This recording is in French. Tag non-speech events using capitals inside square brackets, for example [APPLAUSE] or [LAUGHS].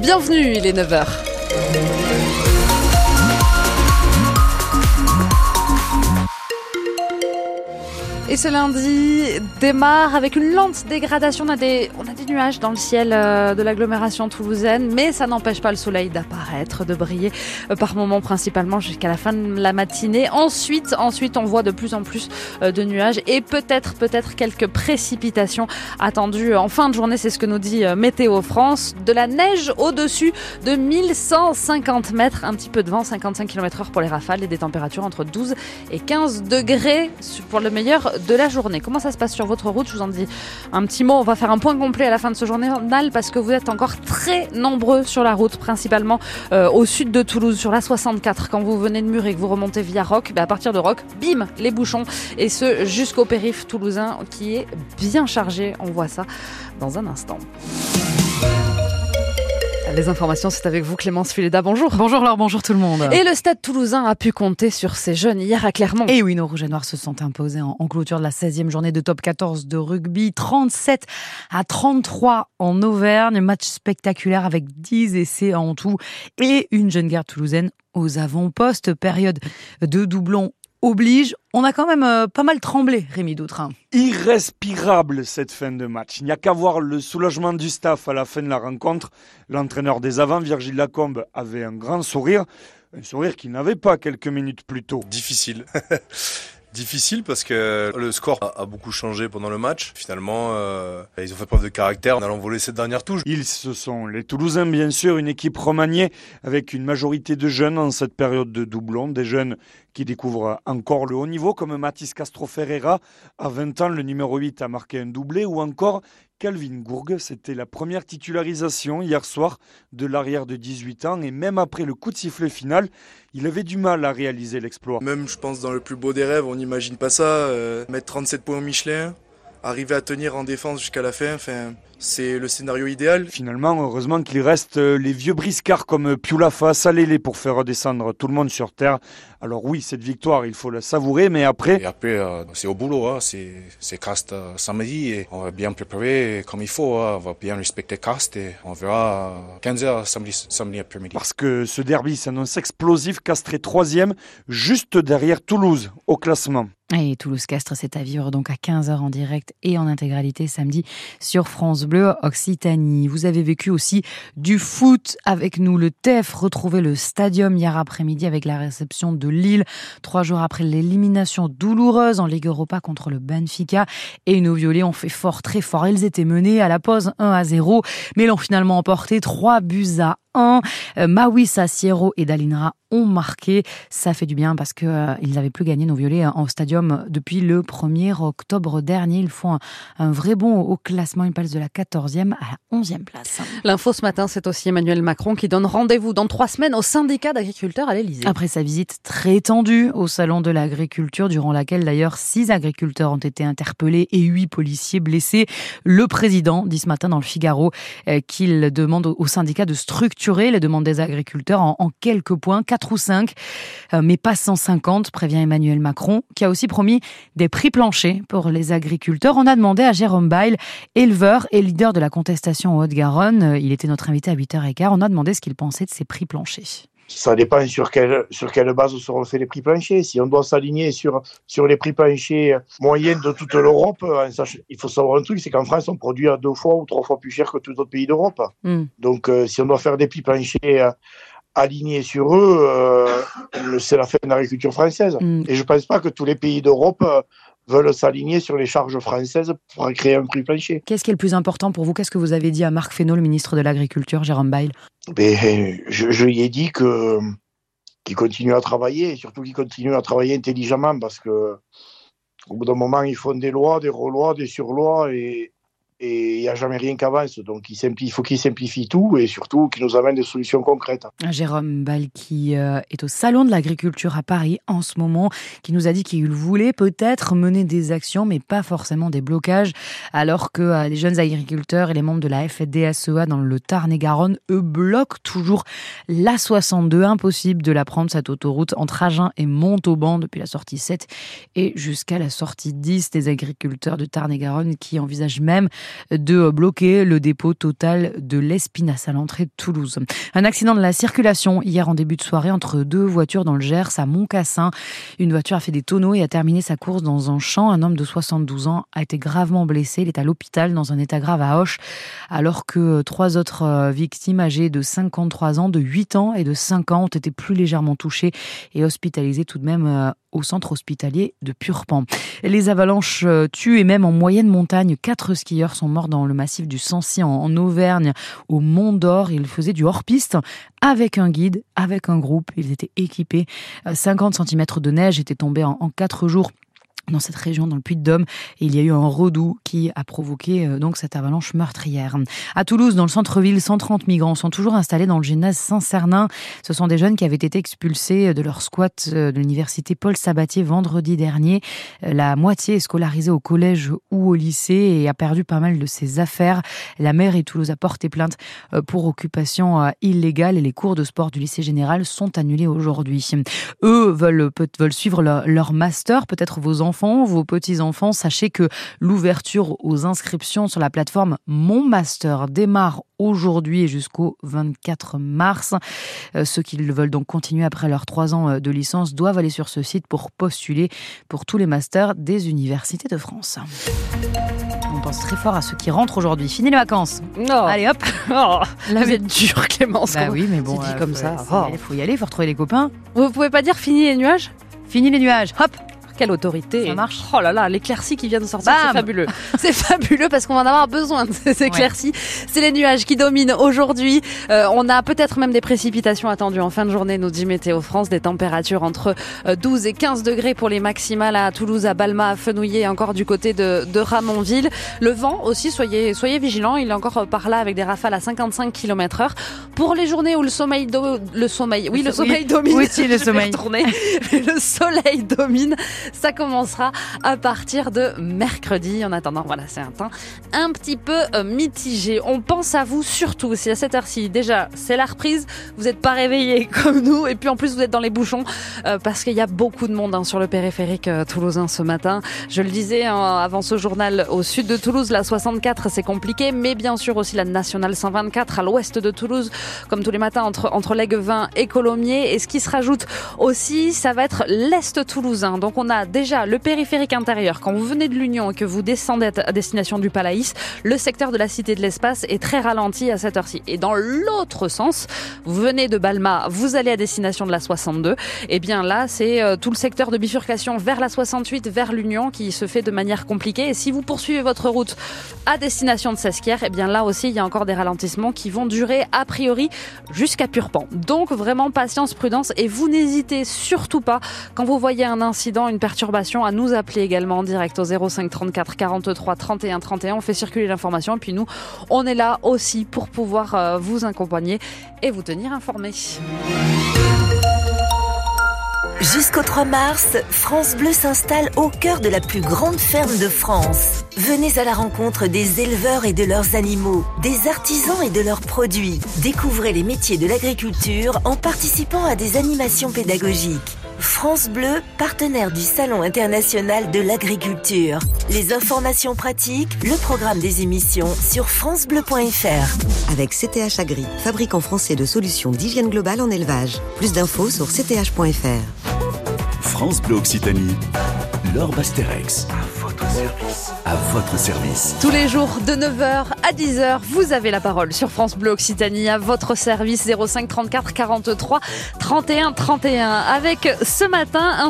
Bienvenue, il est 9h. Et ce lundi démarre avec une lente dégradation. On a des, nuages dans le ciel euh, de l'agglomération toulousaine, mais ça n'empêche pas le soleil d'apparaître, de briller euh, par moments principalement jusqu'à la fin de la matinée. Ensuite, ensuite, on voit de plus en plus euh, de nuages et peut-être, peut-être quelques précipitations attendues en fin de journée. C'est ce que nous dit Météo France. De la neige au-dessus de 1150 mètres, un petit peu de vent, 55 km heure pour les rafales et des températures entre 12 et 15 degrés pour le meilleur de la journée. Comment ça se passe sur votre route? Je vous en dis un petit mot. On va faire un point complet à la fin de ce journal parce que vous êtes encore très nombreux sur la route, principalement euh, au sud de Toulouse, sur la 64. Quand vous venez de Mur et que vous remontez via Roc, ben à partir de Roc, bim, les bouchons. Et ce, jusqu'au périph' toulousain qui est bien chargé. On voit ça dans un instant. Les informations, c'est avec vous, Clémence Fileda. Bonjour. Bonjour Laure, bonjour tout le monde. Et le Stade toulousain a pu compter sur ses jeunes hier à Clermont. Et oui, nos Rouges et Noirs se sont imposés en, clôture de la 16e journée de top 14 de rugby. 37 à 33 en Auvergne. Match spectaculaire avec 10 essais en tout et une jeune garde toulousaine aux avant-postes. Période de doublons oblige. On a quand même euh, pas mal tremblé, Rémi Doutrin. Irrespirable cette fin de match. Il n'y a qu'à voir le soulagement du staff à la fin de la rencontre. L'entraîneur des avants, Virgile Lacombe, avait un grand sourire. Un sourire qu'il n'avait pas quelques minutes plus tôt. Difficile. [LAUGHS] Difficile parce que le score a, beaucoup changé pendant le match. Finalement, euh, ils ont fait preuve de caractère en allant voler cette dernière touche. Ils, ce sont les Toulousains, bien sûr, une équipe remaniée avec une majorité de jeunes en cette période de doublon. Des jeunes qui découvrent encore le haut niveau, comme Mathis Castro Ferreira. À 20 ans, le numéro 8 a marqué un doublé, ou encore Calvin Gourgue. C'était la première titularisation hier soir de l'arrière de 18 ans, et même après le coup de sifflet final, il avait du mal à réaliser l'exploit. Même, je pense, dans le plus beau des rêves, on n'imagine pas ça. Euh, mettre 37 points au Michelin, arriver à tenir en défense jusqu'à la fin, enfin, c'est le scénario idéal. Finalement, heureusement qu'il reste euh, les vieux briscards comme Piulafa, Salélé pour faire redescendre tout le monde sur terre. Alors oui, cette victoire, il faut la savourer, mais après... Et après, euh, c'est au boulot, hein. c'est cast euh, samedi et on va bien préparer comme il faut, hein. on va bien respecter cast et on verra 15h samedi, samedi après-midi. Parce que ce derby s'annonce explosif, Castres est troisième, juste derrière Toulouse au classement. Et Toulouse-Castres, c'est à vivre donc à 15h en direct et en intégralité samedi sur France Bleu Occitanie. Vous avez vécu aussi du foot avec nous. Le TEF retrouvait le stadium hier après-midi avec la réception de Lille, trois jours après l'élimination douloureuse en Ligue Europa contre le Benfica. Et nos violets ont fait fort, très fort. Ils étaient menés à la pause 1 à 0, mais l'ont finalement emporté 3 buts à 1. Euh, Maui Sassiero et Dalinra ont marqué. Ça fait du bien parce qu'ils euh, n'avaient plus gagné nos violets en stadium depuis le 1er octobre dernier. Ils font un, vrai bond au classement. Ils passent de la 14e à la 11e place. L'info ce matin, c'est aussi Emmanuel Macron qui donne rendez-vous dans trois semaines au syndicat d'agriculteurs à l'Elysée. Après sa visite très tendue au salon de l'agriculture, durant laquelle d'ailleurs six agriculteurs ont été interpellés et huit policiers blessés, le président dit ce matin dans le Figaro euh, qu'il demande au syndicat de structurer les demandes des agriculteurs en, quelques points, 4 ou 5, euh, mais pas 150, prévient Emmanuel Macron, qui a aussi promis des prix planchers pour les agriculteurs. On a demandé à Jérôme Bail, éleveur et leader de la contestation en Haute-Garonne, euh, il était notre invité à 8h15, on a demandé ce qu'il pensait de ces prix planchers. Ça dépend sur quelle, sur quelle base seront faits les prix planchers. Si on doit s'aligner sur, sur les prix planchers moyens de toute l'Europe, euh, il faut savoir un truc, c'est qu'en France, on produit à deux fois ou trois fois plus cher que tous les autres pays d'Europe. Hmm. Donc, euh, si on doit faire des prix planchers euh, alignés sur eux, c'est la fin de l'agriculture française. Hmm. Et je ne pense pas que tous les pays d'Europe veulent s'aligner sur les charges françaises pour créer un prix plancher. Qu'est-ce qui est le plus important pour vous? Qu'est-ce que vous avez dit à Marc Fesneau, le ministre de l'Agriculture, Jérôme Bail ben, je, je, lui ai dit que qu'il continue à travailler et surtout qu'il continue à travailler intelligemment parce que au bout d'un moment, ils font des lois, des relois, des surlois et, et il n'y a jamais rien qui avance. Donc il, faut qu'il simplifie tout et surtout qu'il nous amène des solutions concrètes. Jérôme Ball qui euh, est au Salon de l'agriculture à Paris en ce moment, qui nous a dit qu'il voulait peut-être mener des actions, mais pas forcément des blocages, alors que euh, les jeunes agriculteurs et les membres de la FDSEA dans le Tarn-et-Garonne, eux, bloquent toujours la 62. Impossible de la prendre, cette autoroute, entre Agen et Montauban depuis la sortie 7 et jusqu'à la sortie 10 des agriculteurs de Tarn-et-Garonne qui envisagent même de bloquer le dépôt total de l'Espinasse à l'entrée de Toulouse. Un accident de la circulation hier en début de soirée entre deux voitures dans le Gers à Montcassin. Une voiture a fait des tonneaux et a terminé sa course dans un champ. Un homme de 72 ans a été gravement blessé. Il est à l'hôpital dans un état grave à Hoche, alors que trois autres euh, victimes âgées de 53 ans, de 8 ans et de 5 ans ont été plus légèrement touchées et hospitalisées tout de même euh, au centre hospitalier de Purpan. Les avalanches euh, tuent et même en moyenne montagne, quatre skieurs sont morts dans le massif du Sancy en Auvergne, au Mont d'Or. Ils faisaient du hors-piste avec un guide, avec un groupe. Ils étaient équipés. 50 cm de neige étaient tombés en quatre jours dans cette région, dans le Puy-de-Dôme, et il y a eu un redout qui a provoqué euh, donc cette avalanche meurtrière. À Toulouse, dans le centre-ville, 130 migrants sont toujours installés dans le gymnase Saint-Cernin. Ce sont des jeunes qui avaient été expulsés de leur squat euh, de l'université Paul Sabatier vendredi dernier. Euh, la moitié est scolarisée au collège ou au lycée et a perdu pas mal de ses affaires. La mairie Toulouse a porté plainte pour occupation illégale et les cours de sport du lycée général sont annulés aujourd'hui. Eux veulent, suivre leur master, peut-être vos enfants vos petits-enfants, sachez que l'ouverture aux inscriptions sur la plateforme Mon Master démarre aujourd'hui et jusqu'au 24 mars. Euh, ceux qui veulent donc continuer après leurs trois ans euh, de licence doivent aller sur ce site pour postuler pour tous les masters des universités de France. On pense très fort à ceux qui rentrent aujourd'hui. Fini les vacances. Allez hop. [LAUGHS] Oh, la vous êtes dur Clémence. Bah oui, mais bon, dit comme ça. Il faut y aller, il faut retrouver les copains. Vous pouvez pas dire fini les nuages? Fini les nuages. Hop. Quelle autorité Ça marche Oh là là, l'éclaircie qui vient de sortir, c'est fabuleux. [LAUGHS] c'est fabuleux parce qu'on va en avoir besoin de ces éclaircies. C'est les nuages qui dominent aujourd'hui. Euh, on a peut-être même des précipitations attendues en fin de journée, nous dit Météo France. Des températures entre 12 euh, et 15 degrés pour les maximales à Toulouse, à Balma, à Fenouillet et encore du côté de, de Ramonville. Le vent aussi, soyez, soyez vigilants. Il est encore par là avec des rafales à 55 km heure. Pour les journées où le sommeil, le sommeil, oui, le, sommeil domine. Oui, le [LAUGHS] sommeil. le soleil domine. Ça commencera à partir de mercredi. En attendant, voilà, c'est un temps un petit peu euh, mitigé. On pense à vous surtout si à cette heure-ci, déjà, c'est la reprise, vous n'êtes pas réveillés [LAUGHS] comme nous, et puis en plus vous êtes dans les bouchons euh, parce qu'il y a beaucoup de monde hein, sur le périphérique euh, toulousain ce matin. Je le disais hein, avant ce journal, au sud de Toulouse, la 64, c'est compliqué, mais bien sûr aussi la nationale 124 à l'ouest de Toulouse, comme tous les matins entre entre Lègue-Vin et Colomiers. Et ce qui se rajoute aussi, ça va être l'est toulousain. Donc on a déjà le périphérique intérieur. Quand vous venez de l'Union et que vous descendez à destination du Palaïs, le secteur de la Cité de l'Espace est très ralenti à cette heure-ci. Et dans l'autre sens, vous venez de Balma, vous allez à destination de la 62. Et eh bien là, c'est euh, tout le secteur de bifurcation vers la 68, vers l'Union qui se fait de manière compliquée. Et si vous poursuivez votre route à destination de Sesquière, et eh bien là aussi, il y a encore des ralentissements qui vont durer a priori jusqu'à Purpan. Donc vraiment patience, prudence et vous n'hésitez surtout pas quand vous voyez un incident, une à nous appeler également en direct au 05 34 43 31 31. On fait circuler l'information et puis nous, on est là aussi pour pouvoir euh, vous accompagner et vous tenir informés. Jusqu'au 3 mars, France Bleu s'installe au cœur de la plus grande ferme de France. Venez à la rencontre des éleveurs et de leurs animaux, des artisans et de leurs produits. Découvrez les métiers de l'agriculture en participant à des animations pédagogiques. France Bleu, partenaire du Salon international de l'agriculture. Les informations pratiques, le programme des émissions sur francebleu.fr. Avec CTH Agri, fabricant français de solutions d'hygiène globale en élevage. Plus d'infos sur cth.fr. France Bleu Occitanie, Laure votre service. Tous les jours de 9h à 10h, vous avez la parole sur France Bleu Occitanie à votre service 05 34 43 31 31 avec ce matin un